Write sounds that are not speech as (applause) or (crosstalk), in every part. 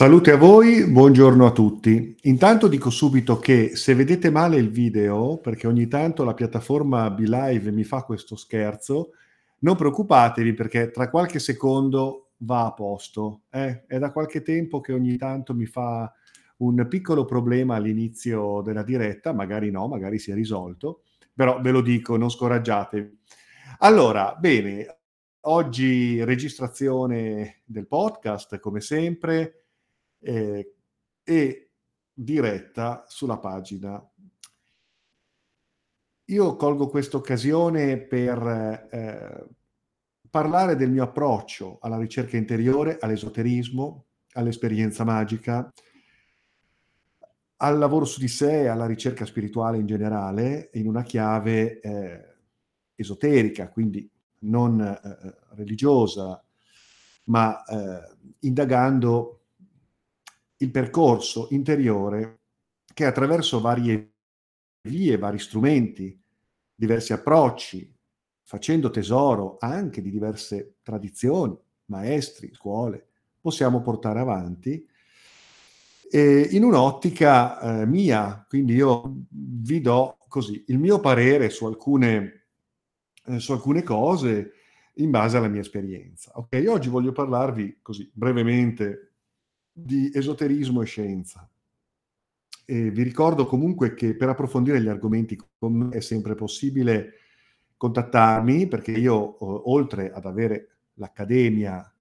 Salute a voi, buongiorno a tutti. Intanto dico subito che se vedete male il video, perché ogni tanto la piattaforma BeLive mi fa questo scherzo, non preoccupatevi perché tra qualche secondo va a posto. Eh? È da qualche tempo che ogni tanto mi fa un piccolo problema all'inizio della diretta, magari no, magari si è risolto, però ve lo dico, non scoraggiatevi. Allora, bene, oggi registrazione del podcast, come sempre eh, e diretta sulla pagina. Io colgo questa occasione per eh, parlare del mio approccio alla ricerca interiore, all'esoterismo, all'esperienza magica, al lavoro su di sé, alla ricerca spirituale in generale, in una chiave eh, esoterica, quindi non eh, religiosa, ma eh, indagando il percorso interiore che attraverso varie vie, vari strumenti, diversi approcci, facendo tesoro anche di diverse tradizioni, maestri, scuole, possiamo portare avanti eh, in un'ottica eh, mia. Quindi io vi do così il mio parere su alcune, eh, su alcune cose in base alla mia esperienza. Ok, oggi voglio parlarvi così brevemente di esoterismo e scienza. E vi ricordo comunque che per approfondire gli argomenti con me è sempre possibile contattarmi perché io, oltre ad avere l'accademia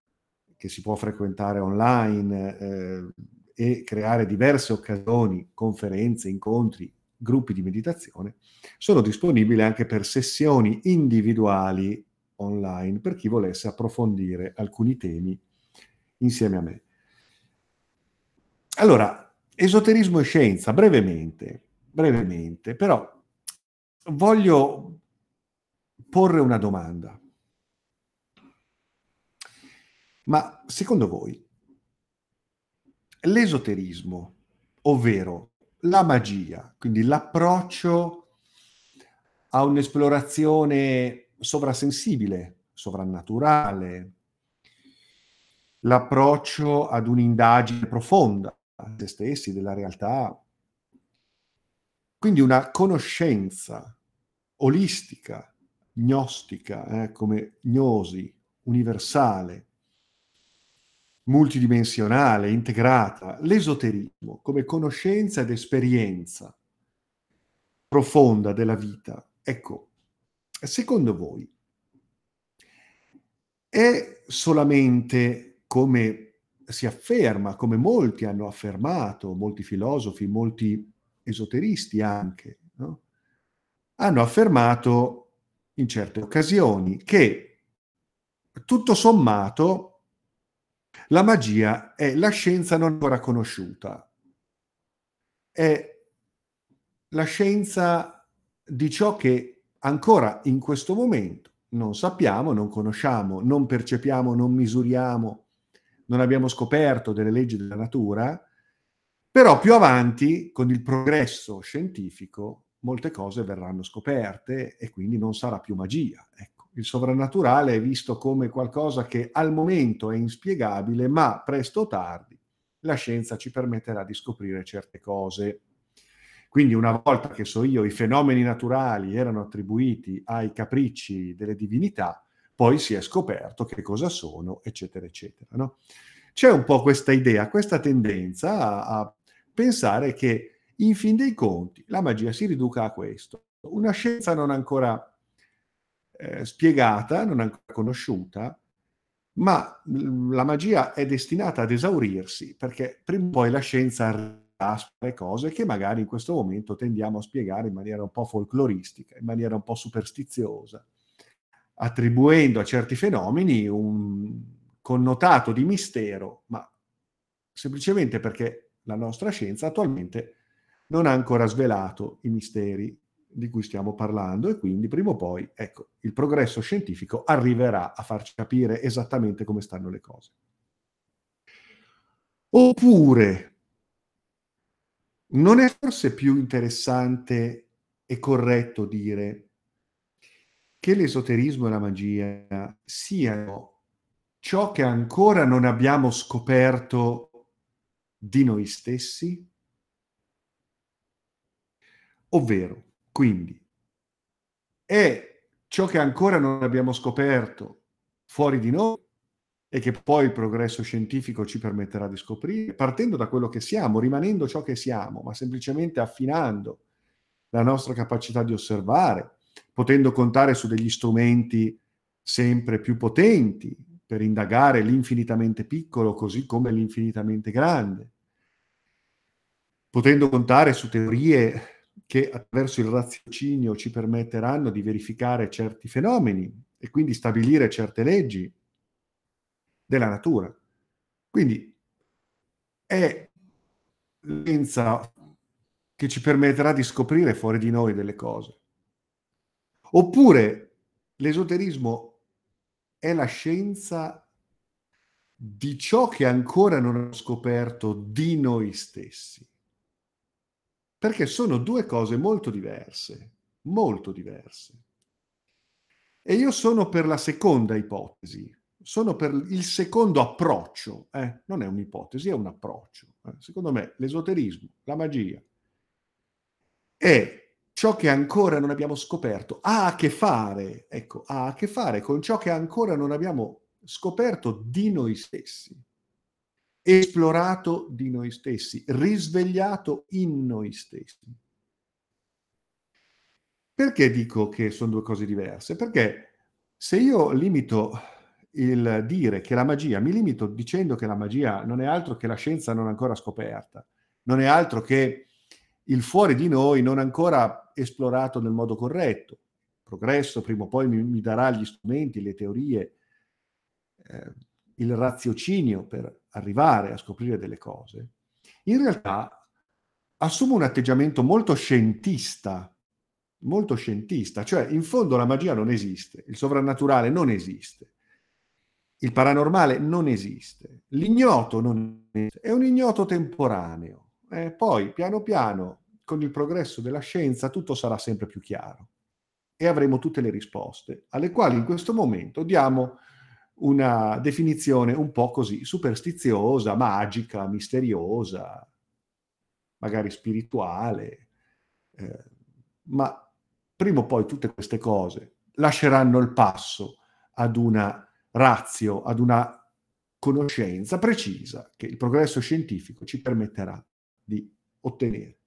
che si può frequentare online eh, e creare diverse occasioni, conferenze, incontri, gruppi di meditazione, sono disponibile anche per sessioni individuali online per chi volesse approfondire alcuni temi insieme a me. Allora, esoterismo e scienza, brevemente, brevemente, però voglio porre una domanda. Ma secondo voi l'esoterismo, ovvero la magia, quindi l'approccio a un'esplorazione sovrasensibile, sovrannaturale, l'approccio ad un'indagine profonda, a se stessi, della realtà. Quindi una conoscenza olistica, gnostica, eh, come gnosi, universale, multidimensionale, integrata, l'esoterismo come conoscenza ed esperienza profonda della vita. Ecco, secondo voi è solamente come si afferma, come molti hanno affermato, molti filosofi, molti esoteristi anche, no? hanno affermato in certe occasioni che tutto sommato la magia è la scienza non ancora conosciuta, è la scienza di ciò che ancora in questo momento non sappiamo, non conosciamo, non percepiamo, non misuriamo, non abbiamo scoperto delle leggi della natura, però più avanti, con il progresso scientifico, molte cose verranno scoperte e quindi non sarà più magia. Ecco, il sovrannaturale è visto come qualcosa che al momento è inspiegabile, ma presto o tardi la scienza ci permetterà di scoprire certe cose. Quindi una volta che so io i fenomeni naturali erano attribuiti ai capricci delle divinità, poi si è scoperto che cosa sono, eccetera, eccetera. No? C'è un po' questa idea, questa tendenza a, a pensare che in fin dei conti la magia si riduca a questo. Una scienza non ancora eh, spiegata, non ancora conosciuta, ma la magia è destinata ad esaurirsi perché prima o poi la scienza fare cose che magari in questo momento tendiamo a spiegare in maniera un po' folcloristica, in maniera un po' superstiziosa attribuendo a certi fenomeni un connotato di mistero, ma semplicemente perché la nostra scienza attualmente non ha ancora svelato i misteri di cui stiamo parlando e quindi prima o poi, ecco, il progresso scientifico arriverà a farci capire esattamente come stanno le cose. Oppure, non è forse più interessante e corretto dire che l'esoterismo e la magia siano ciò che ancora non abbiamo scoperto di noi stessi? Ovvero, quindi, è ciò che ancora non abbiamo scoperto fuori di noi e che poi il progresso scientifico ci permetterà di scoprire, partendo da quello che siamo, rimanendo ciò che siamo, ma semplicemente affinando la nostra capacità di osservare, potendo contare su degli strumenti sempre più potenti per indagare l'infinitamente piccolo così come l'infinitamente grande, potendo contare su teorie che attraverso il raziocinio ci permetteranno di verificare certi fenomeni e quindi stabilire certe leggi della natura. Quindi è scienza che ci permetterà di scoprire fuori di noi delle cose. Oppure l'esoterismo è la scienza di ciò che ancora non ho scoperto di noi stessi. Perché sono due cose molto diverse, molto diverse. E io sono per la seconda ipotesi, sono per il secondo approccio, eh? non è un'ipotesi, è un approccio. Eh? Secondo me l'esoterismo, la magia, è ciò che ancora non abbiamo scoperto, ha a che fare, ecco, ha a che fare con ciò che ancora non abbiamo scoperto di noi stessi esplorato di noi stessi, risvegliato in noi stessi. Perché dico che sono due cose diverse? Perché se io limito il dire che la magia, mi limito dicendo che la magia non è altro che la scienza non ancora scoperta, non è altro che il fuori di noi non ancora esplorato nel modo corretto. Progresso prima o poi mi, mi darà gli strumenti, le teorie, eh, il raziocinio per arrivare a scoprire delle cose, in realtà assume un atteggiamento molto scientista, molto scientista, cioè in fondo la magia non esiste, il sovrannaturale non esiste, il paranormale non esiste, l'ignoto non esiste, è un ignoto temporaneo. Eh, poi, piano piano, con il progresso della scienza, tutto sarà sempre più chiaro e avremo tutte le risposte, alle quali in questo momento diamo una definizione un po' così superstiziosa, magica, misteriosa, magari spirituale, eh, ma prima o poi tutte queste cose lasceranno il passo ad una razio, ad una conoscenza precisa che il progresso scientifico ci permetterà di ottenere.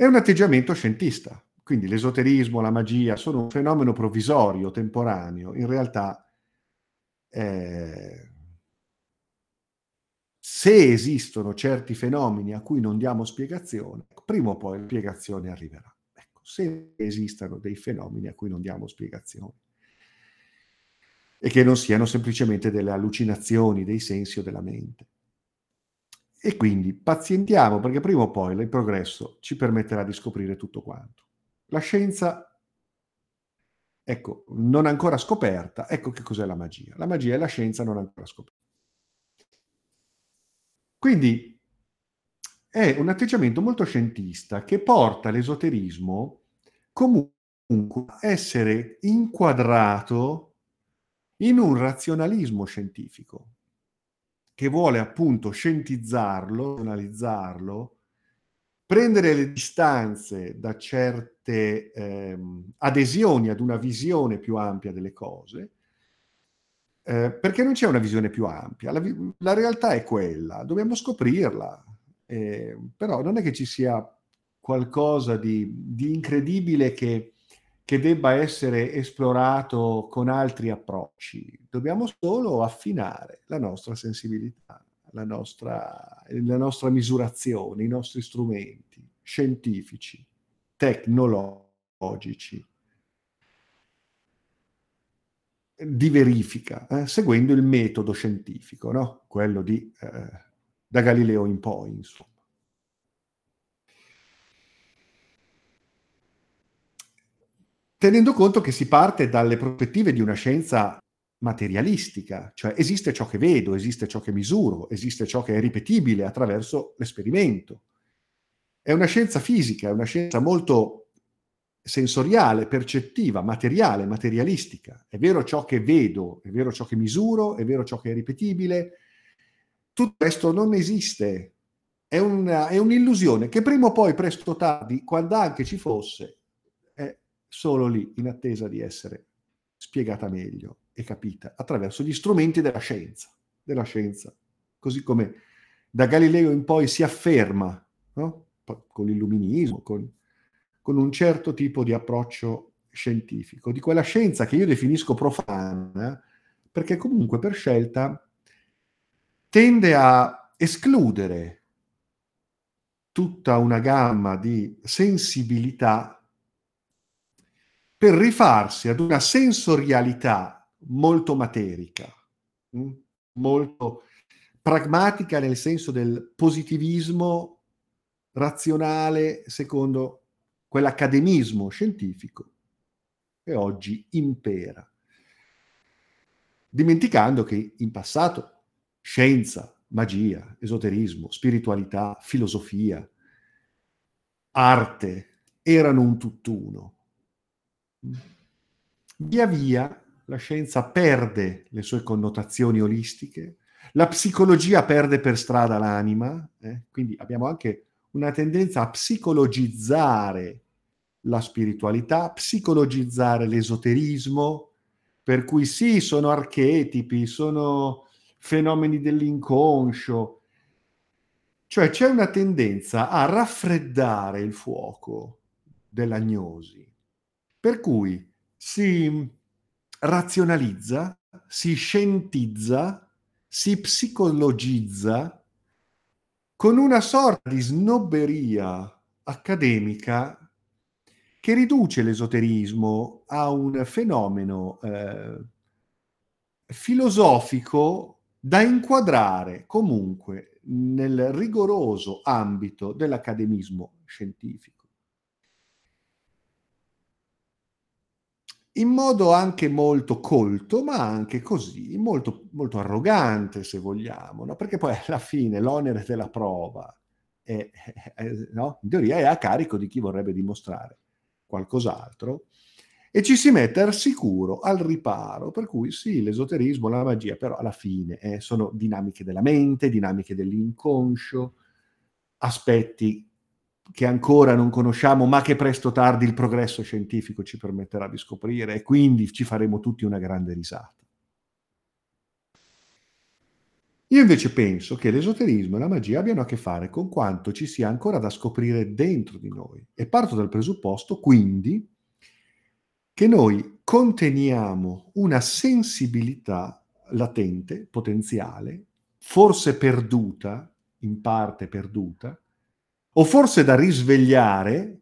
È un atteggiamento scientista, quindi l'esoterismo, la magia sono un fenomeno provvisorio, temporaneo. In realtà, eh, se esistono certi fenomeni a cui non diamo spiegazione, prima o poi la spiegazione arriverà. Ecco, se esistono dei fenomeni a cui non diamo spiegazione e che non siano semplicemente delle allucinazioni dei sensi o della mente. E quindi pazientiamo perché prima o poi il progresso ci permetterà di scoprire tutto quanto. La scienza, ecco, non ancora scoperta, ecco che cos'è la magia. La magia è la scienza non ancora scoperta. Quindi è un atteggiamento molto scientista che porta l'esoterismo comunque a essere inquadrato in un razionalismo scientifico che vuole appunto scientizzarlo, analizzarlo, prendere le distanze da certe ehm, adesioni ad una visione più ampia delle cose, eh, perché non c'è una visione più ampia. La, la realtà è quella, dobbiamo scoprirla, eh, però non è che ci sia qualcosa di, di incredibile che, che debba essere esplorato con altri approcci, dobbiamo solo affinare la nostra sensibilità la nostra, la nostra misurazione, i nostri strumenti scientifici, tecnologici, di verifica, eh, seguendo il metodo scientifico, no? quello di, eh, da Galileo in poi, insomma. Tenendo conto che si parte dalle prospettive di una scienza materialistica, cioè esiste ciò che vedo, esiste ciò che misuro, esiste ciò che è ripetibile attraverso l'esperimento. È una scienza fisica, è una scienza molto sensoriale, percettiva, materiale, materialistica. È vero ciò che vedo, è vero ciò che misuro, è vero ciò che è ripetibile, tutto questo non esiste. È, una, è un'illusione che prima o poi, presto o tardi, quando anche ci fosse, solo lì, in attesa di essere spiegata meglio e capita attraverso gli strumenti della scienza, della scienza, così come da Galileo in poi si afferma, no? con l'illuminismo, con, con un certo tipo di approccio scientifico, di quella scienza che io definisco profana, perché comunque per scelta tende a escludere tutta una gamma di sensibilità per rifarsi ad una sensorialità molto materica, mm, molto pragmatica nel senso del positivismo razionale secondo quell'accademismo scientifico che oggi impera, dimenticando che in passato scienza, magia, esoterismo, spiritualità, filosofia, arte erano un tutt'uno. Via via la scienza perde le sue connotazioni olistiche, la psicologia perde per strada l'anima, eh? quindi abbiamo anche una tendenza a psicologizzare la spiritualità, psicologizzare l'esoterismo, per cui sì, sono archetipi, sono fenomeni dell'inconscio, cioè c'è una tendenza a raffreddare il fuoco dell'agnosi, per cui si razionalizza, si scientizza, si psicologizza con una sorta di snobberia accademica che riduce l'esoterismo a un fenomeno eh, filosofico da inquadrare comunque nel rigoroso ambito dell'accademismo scientifico. In modo anche molto colto, ma anche così, molto, molto arrogante se vogliamo, no? perché poi alla fine l'onere della prova è, è, no? in teoria è a carico di chi vorrebbe dimostrare qualcos'altro e ci si mette al sicuro, al riparo, per cui sì, l'esoterismo, la magia, però alla fine eh, sono dinamiche della mente, dinamiche dell'inconscio, aspetti che ancora non conosciamo, ma che presto o tardi il progresso scientifico ci permetterà di scoprire e quindi ci faremo tutti una grande risata. Io invece penso che l'esoterismo e la magia abbiano a che fare con quanto ci sia ancora da scoprire dentro di noi e parto dal presupposto, quindi, che noi conteniamo una sensibilità latente, potenziale, forse perduta, in parte perduta, o forse da risvegliare,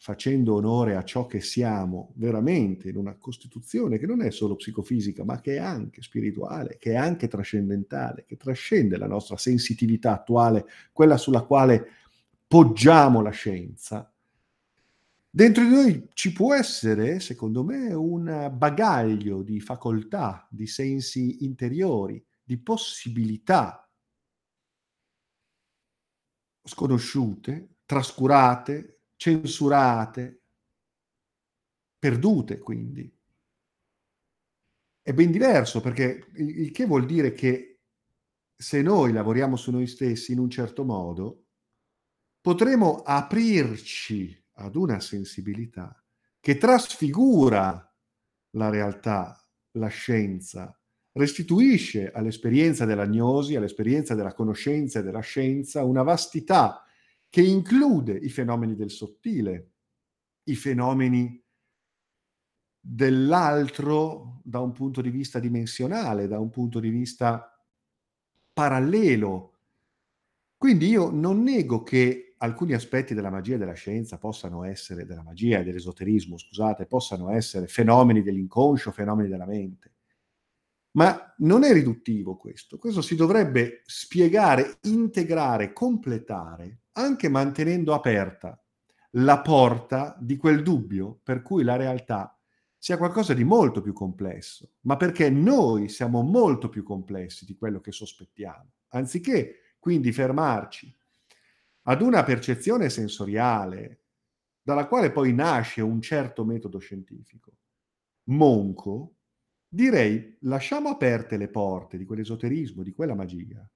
facendo onore a ciò che siamo veramente in una costituzione che non è solo psicofisica, ma che è anche spirituale, che è anche trascendentale, che trascende la nostra sensitività attuale, quella sulla quale poggiamo la scienza, Dentro di noi ci può essere, secondo me, un bagaglio di facoltà, di sensi interiori, di possibilità sconosciute, trascurate, censurate, perdute quindi. È ben diverso perché il che vuol dire che se noi lavoriamo su noi stessi in un certo modo, potremo aprirci ad una sensibilità che trasfigura la realtà, la scienza, restituisce all'esperienza dell'agnosi, all'esperienza della conoscenza e della scienza una vastità che include i fenomeni del sottile, i fenomeni dell'altro da un punto di vista dimensionale, da un punto di vista parallelo. Quindi io non nego che alcuni aspetti della magia e della scienza possano essere, della magia e dell'esoterismo, scusate, possano essere fenomeni dell'inconscio, fenomeni della mente. Ma non è riduttivo questo, questo si dovrebbe spiegare, integrare, completare, anche mantenendo aperta la porta di quel dubbio per cui la realtà sia qualcosa di molto più complesso, ma perché noi siamo molto più complessi di quello che sospettiamo. Anziché quindi fermarci ad una percezione sensoriale dalla quale poi nasce un certo metodo scientifico, monco, direi lasciamo aperte le porte di quell'esoterismo, di quella magia,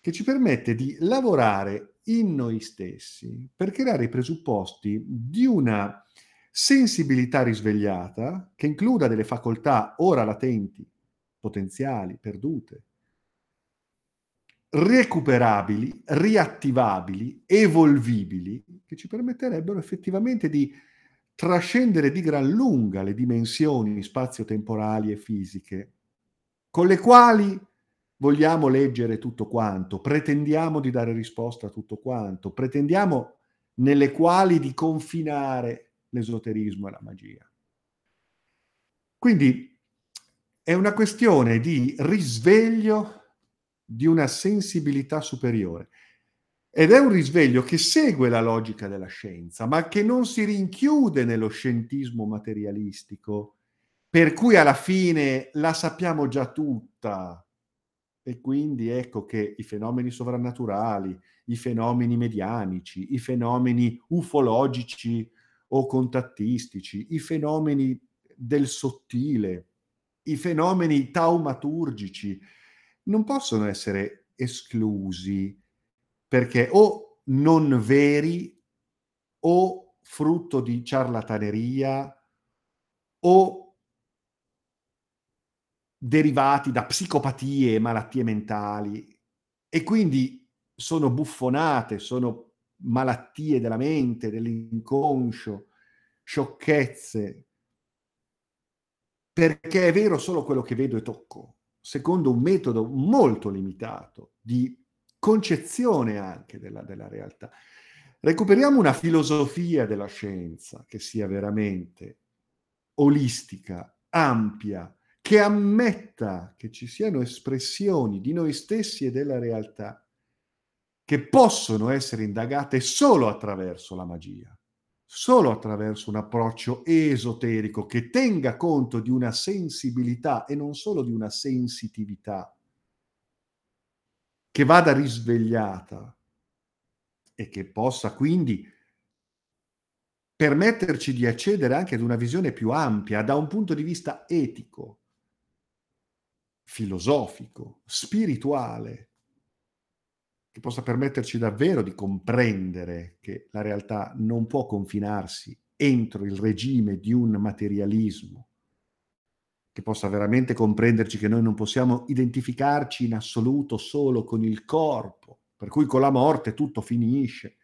che ci permette di lavorare in noi stessi per creare i presupposti di una sensibilità risvegliata che includa delle facoltà ora latenti, potenziali, perdute, recuperabili, riattivabili, evolvibili, che ci permetterebbero effettivamente di trascendere di gran lunga le dimensioni spazio-temporali e fisiche, con le quali vogliamo leggere tutto quanto, pretendiamo di dare risposta a tutto quanto, pretendiamo nelle quali di confinare l'esoterismo e la magia. Quindi è una questione di risveglio di una sensibilità superiore. Ed è un risveglio che segue la logica della scienza, ma che non si rinchiude nello scientismo materialistico, per cui alla fine la sappiamo già tutta. E quindi ecco che i fenomeni sovrannaturali, i fenomeni medianici, i fenomeni ufologici o contattistici, i fenomeni del sottile, i fenomeni taumaturgici, non possono essere esclusi perché o non veri o frutto di ciarlataneria o derivati da psicopatie e malattie mentali. E quindi sono buffonate, sono malattie della mente, dell'inconscio, sciocchezze, perché è vero solo quello che vedo e tocco, secondo un metodo molto limitato di concezione anche della, della realtà. Recuperiamo una filosofia della scienza che sia veramente olistica, ampia, che ammetta che ci siano espressioni di noi stessi e della realtà che possono essere indagate solo attraverso la magia, solo attraverso un approccio esoterico che tenga conto di una sensibilità e non solo di una sensitività che vada risvegliata e che possa quindi permetterci di accedere anche ad una visione più ampia da un punto di vista etico, filosofico, spirituale, che possa permetterci davvero di comprendere che la realtà non può confinarsi entro il regime di un materialismo che possa veramente comprenderci che noi non possiamo identificarci in assoluto solo con il corpo, per cui con la morte tutto finisce.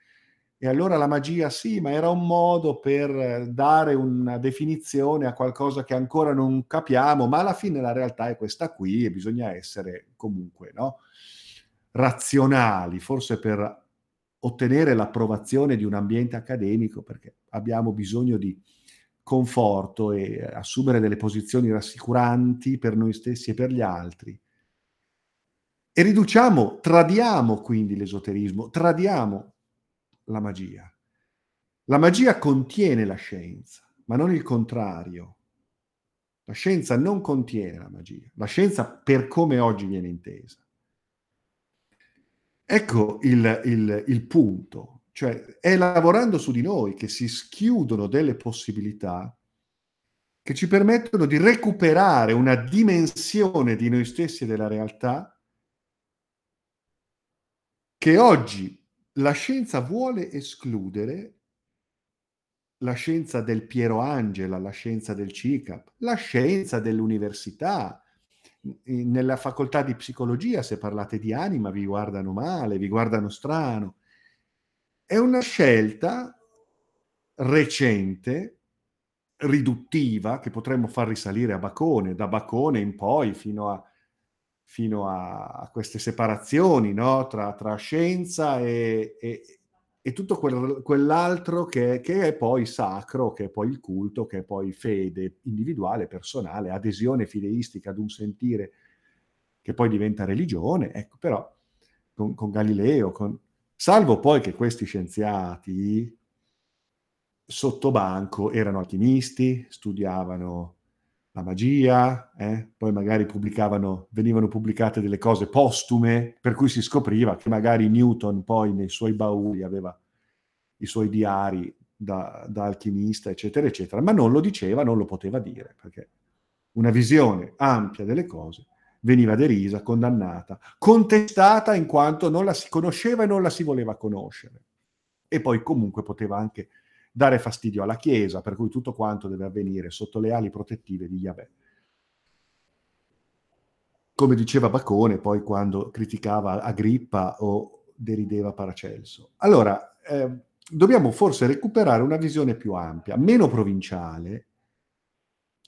E allora la magia sì, ma era un modo per dare una definizione a qualcosa che ancora non capiamo, ma alla fine la realtà è questa qui e bisogna essere comunque no? razionali, forse per ottenere l'approvazione di un ambiente accademico, perché abbiamo bisogno di conforto e assumere delle posizioni rassicuranti per noi stessi e per gli altri. E riduciamo, tradiamo quindi l'esoterismo, tradiamo la magia. La magia contiene la scienza, ma non il contrario. La scienza non contiene la magia, la scienza per come oggi viene intesa. Ecco il, il, il punto. Cioè è lavorando su di noi che si schiudono delle possibilità che ci permettono di recuperare una dimensione di noi stessi e della realtà che oggi la scienza vuole escludere, la scienza del Piero Angela, la scienza del CICAP, la scienza dell'università. Nella facoltà di psicologia, se parlate di anima, vi guardano male, vi guardano strano. È una scelta recente, riduttiva, che potremmo far risalire a Bacone, da Bacone in poi fino a, fino a queste separazioni no? tra, tra, scienza e, e, e tutto quel, quell'altro che, che, è poi sacro, che è poi il culto, che è poi fede individuale, personale, adesione fideistica ad un sentire che poi diventa religione. Ecco, però con, con Galileo, con, Salvo poi che questi scienziati sotto banco erano alchimisti, studiavano la magia, eh? poi magari venivano pubblicate delle cose postume, per cui si scopriva che magari Newton poi nei suoi bauli aveva i suoi diari da, da alchimista, eccetera, eccetera, ma non lo diceva, non lo poteva dire, perché una visione ampia delle cose veniva derisa, condannata, contestata in quanto non la si conosceva e non la si voleva conoscere. E poi comunque poteva anche dare fastidio alla Chiesa, per cui tutto quanto deve avvenire sotto le ali protettive di Yahweh. Come diceva Bacone poi quando criticava Agrippa o derideva Paracelso. Allora, eh, dobbiamo forse recuperare una visione più ampia, meno provinciale,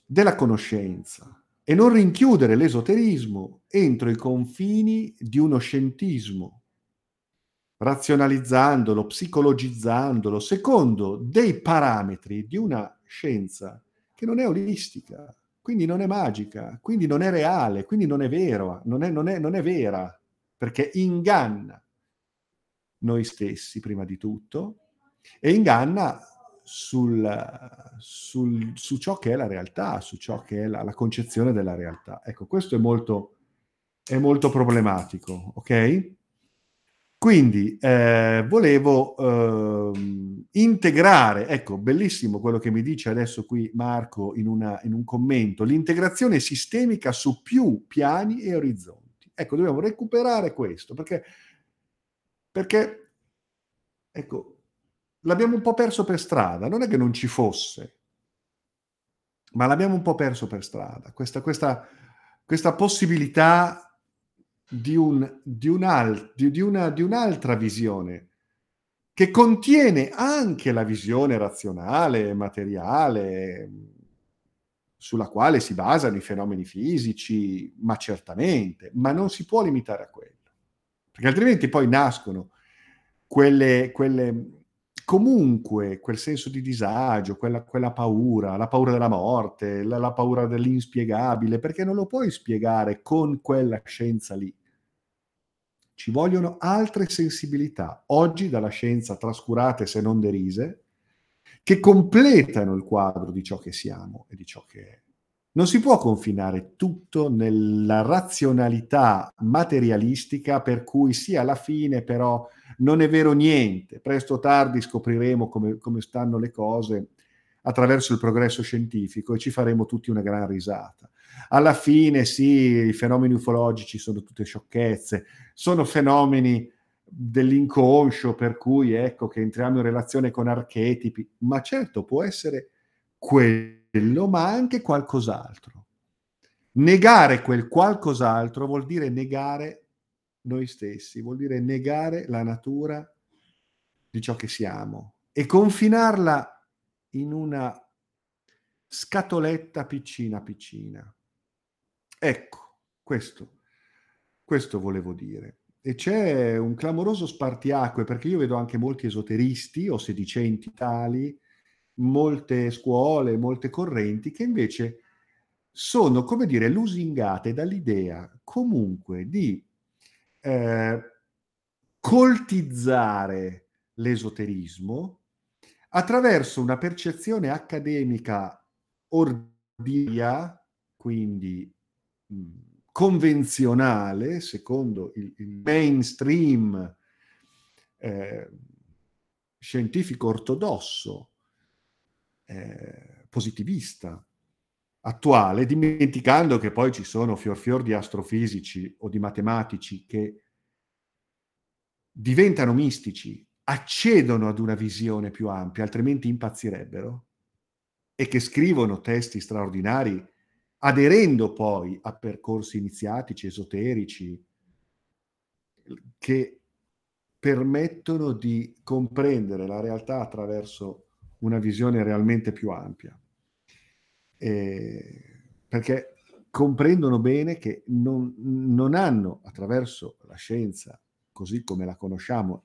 della conoscenza e non rinchiudere l'esoterismo entro i confini di uno scientismo, razionalizzandolo, psicologizzandolo, secondo dei parametri di una scienza che non è olistica, quindi non è magica, quindi non è reale, quindi non è vero, non è, non è, non è vera, perché inganna noi stessi prima di tutto e inganna sul, sul, su ciò che è la realtà, su ciò che è la, la concezione della realtà. Ecco, questo è molto, è molto problematico, ok? Quindi eh, volevo eh, integrare, ecco, bellissimo quello che mi dice adesso qui Marco in, una, in un commento, l'integrazione sistemica su più piani e orizzonti. Ecco, dobbiamo recuperare questo, perché, perché ecco, l'abbiamo un po' perso per strada, non è che non ci fosse, ma l'abbiamo un po' perso per strada, questa, questa, questa possibilità di, un, di, un alt, di, una, di un'altra visione che contiene anche la visione razionale, materiale, sulla quale si basano i fenomeni fisici, ma certamente, ma non si può limitare a quello, perché altrimenti poi nascono quelle, quelle comunque quel senso di disagio, quella, quella paura, la paura della morte, la, la, paura dell'inspiegabile, perché non lo puoi spiegare con quella scienza lì. Ci vogliono altre sensibilità, oggi dalla scienza trascurate se non derise, che completano il quadro di ciò che siamo e di ciò che è. Non si può confinare tutto nella razionalità materialistica per cui sì, alla fine però non è vero niente, presto o tardi scopriremo come, come stanno le cose attraverso il progresso scientifico e ci faremo tutti una gran risata. Alla fine sì, i fenomeni ufologici sono tutte sciocchezze, sono fenomeni dell'inconscio per cui ecco che entriamo in relazione con archetipi, ma certo può essere quello, ma anche qualcos'altro. Negare quel qualcos'altro vuol dire negare noi stessi, vuol dire negare la natura di ciò che siamo e confinarla in una scatoletta piccina piccina. Ecco, questo, questo volevo dire. E c'è un clamoroso spartiacque, perché io vedo anche molti esoteristi o sedicenti tali molte scuole, molte correnti che invece sono, come dire, lusingate dall'idea comunque di eh, coltizzare l'esoterismo attraverso una percezione accademica ordinaria, quindi mh, convenzionale, secondo il, il mainstream eh, scientifico ortodosso, eh, positivista attuale, dimenticando che poi ci sono fior fior di astrofisici o di matematici che diventano mistici, accedono ad una visione più ampia, altrimenti impazzirebbero, e che scrivono testi straordinari aderendo poi a percorsi iniziatici, esoterici, che permettono di comprendere la realtà attraverso una visione realmente più ampia. Eh, perché comprendono bene che non, non hanno, attraverso la scienza così come la conosciamo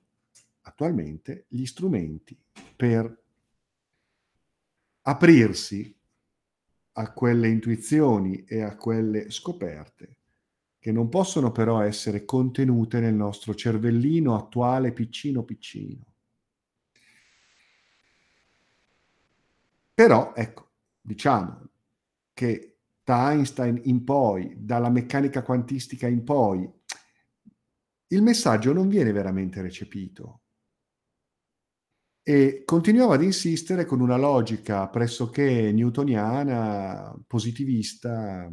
attualmente, gli strumenti per aprirsi a quelle intuizioni e a quelle scoperte che non possono però essere contenute nel nostro cervellino attuale piccino piccino. Però, ecco, diciamo che da Einstein in poi, dalla meccanica quantistica in poi, il messaggio non viene veramente recepito. E continuava ad insistere con una logica pressoché newtoniana, positivista,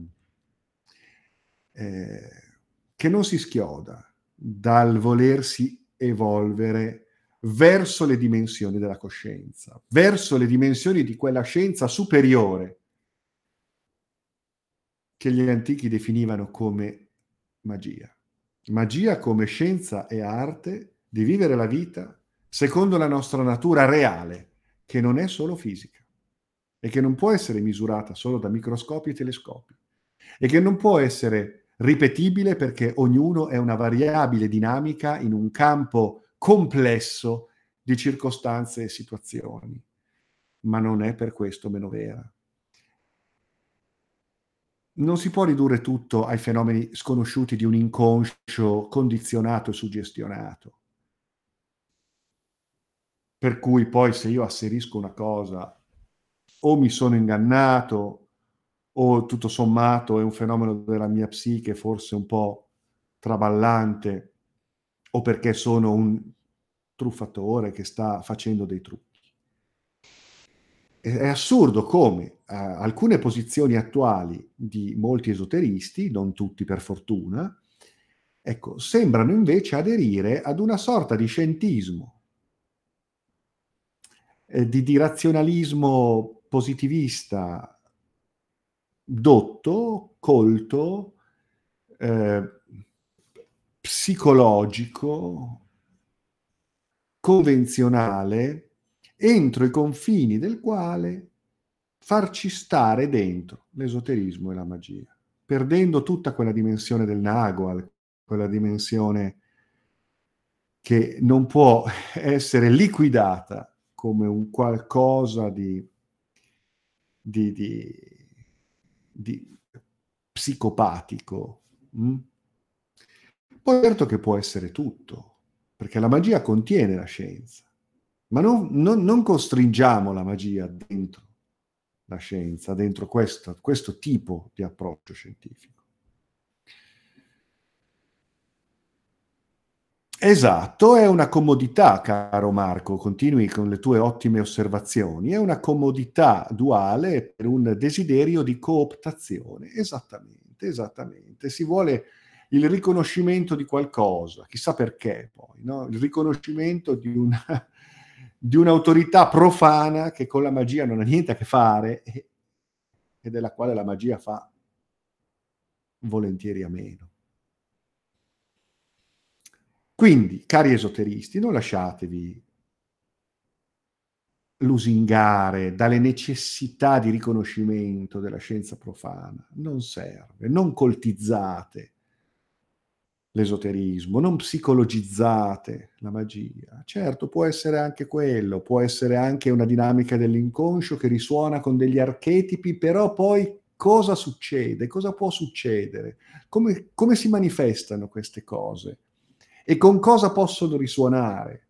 eh, che non si schioda dal volersi evolvere verso le dimensioni della coscienza, verso le dimensioni di quella scienza superiore che gli antichi definivano come magia. Magia come scienza e arte di vivere la vita secondo la nostra natura reale, che non è solo fisica e che non può essere misurata solo da microscopi e telescopi e che non può essere ripetibile perché ognuno è una variabile dinamica in un campo complesso di circostanze e situazioni, ma non è per questo meno vera. Non si può ridurre tutto ai fenomeni sconosciuti di un inconscio condizionato e suggestionato. Per cui poi se io asserisco una cosa o mi sono ingannato o tutto sommato è un fenomeno della mia psiche forse un po' traballante o perché sono un truffatore che sta facendo dei trucchi. È assurdo come eh, alcune posizioni attuali di molti esoteristi, non tutti per fortuna, ecco, sembrano invece aderire ad una sorta di scientismo, eh, di, di razionalismo positivista dotto, colto, eh, psicologico, convenzionale, entro i confini del quale farci stare dentro l'esoterismo e la magia, perdendo tutta quella dimensione del Nagual, quella dimensione che non può (laughs) essere liquidata come un qualcosa di, di, di di psicopatico. Mm? Poi certo che può essere tutto, perché la magia contiene la scienza, ma non, non, non costringiamo la magia dentro la scienza, dentro questo, questo tipo di approccio scientifico. Esatto, è una comodità, caro Marco, continui con le tue ottime osservazioni, è una comodità duale per un desiderio di cooptazione. Esattamente, esattamente. Si vuole il riconoscimento di qualcosa, chissà perché poi, no? il riconoscimento di, una, (laughs) di un'autorità profana che con la magia non ha niente a che fare e, e della quale la magia fa volentieri a meno. Quindi, cari esoteristi, non lasciatevi lusingare dalle necessità di riconoscimento della scienza profana. Non serve, non coltizzate l'esoterismo, non psicologizzate la magia. Certo, può essere anche quello, può essere anche una dinamica dell'inconscio che risuona con degli archetipi, però poi cosa succede? Cosa può succedere? Come, come si manifestano queste cose? e con cosa possono risuonare,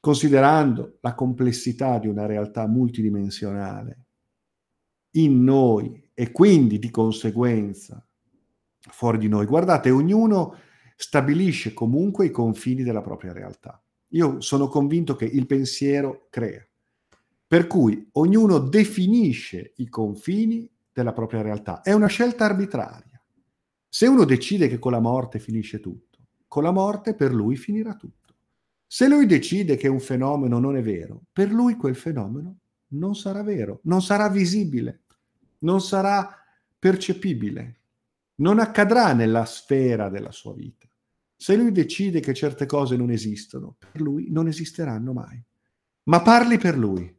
considerando la complessità di una realtà multidimensionale in noi e quindi di conseguenza fuori di noi. Guardate, ognuno stabilisce comunque i confini della propria realtà. Io sono convinto che il pensiero crea, per cui ognuno definisce i confini della propria realtà. È una scelta arbitraria. Se uno decide che con la morte finisce tutto, con la morte per lui finirà tutto. Se lui decide che un fenomeno non è vero, per lui quel fenomeno non sarà vero, non sarà visibile, non sarà percepibile, non accadrà nella sfera della sua vita. Se lui decide che certe cose non esistono, per lui non esisteranno mai. Ma parli per lui,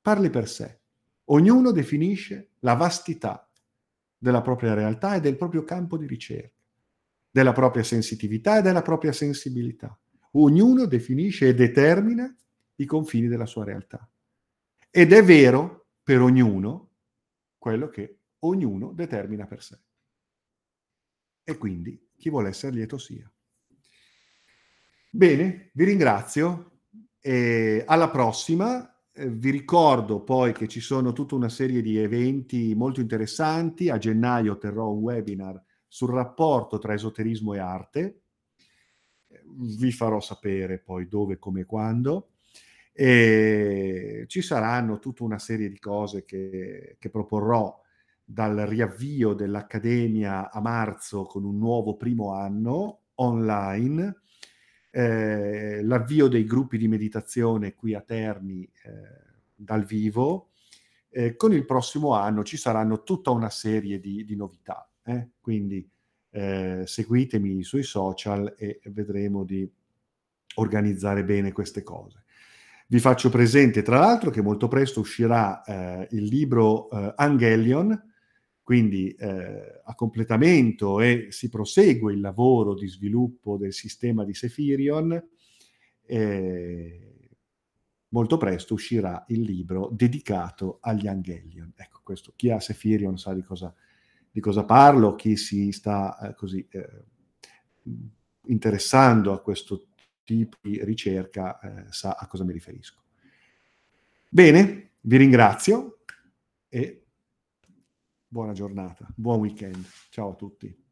parli per sé. Ognuno definisce la vastità della propria realtà e del proprio campo di ricerca della propria sensitività e della propria sensibilità. Ognuno definisce e determina i confini della sua realtà. Ed è vero per ognuno quello che ognuno determina per sé. E quindi chi vuole essere lieto sia. Bene, vi ringrazio e alla prossima. Eh, vi ricordo poi che ci sono tutta una serie di eventi molto interessanti. A gennaio terrò un webinar sul rapporto tra esoterismo e arte. Vi farò sapere poi dove, come e quando. E ci saranno tutta una serie di cose che, che proporrò dal riavvio dell'Accademia a marzo con un nuovo primo anno online, eh, l'avvio dei gruppi di meditazione qui a Terni eh, dal vivo. Eh, con il prossimo anno ci saranno tutta una serie di, di novità, eh. quindi eh, seguitemi sui social e vedremo di organizzare bene queste cose. Vi faccio presente, tra l'altro, che molto presto uscirà eh, il libro eh, Angelion, quindi eh, a completamento e si prosegue il lavoro di sviluppo del sistema di Sephirion. molto presto uscirà il libro dedicato agli Angelion. Ecco, questo, chi ha Sephirion sa di cosa, di cosa parlo, chi si sta eh, così eh, interessando a questo tipo di ricerca eh, sa a cosa mi riferisco. Bene, vi ringrazio e buona giornata, buon weekend. Ciao a tutti.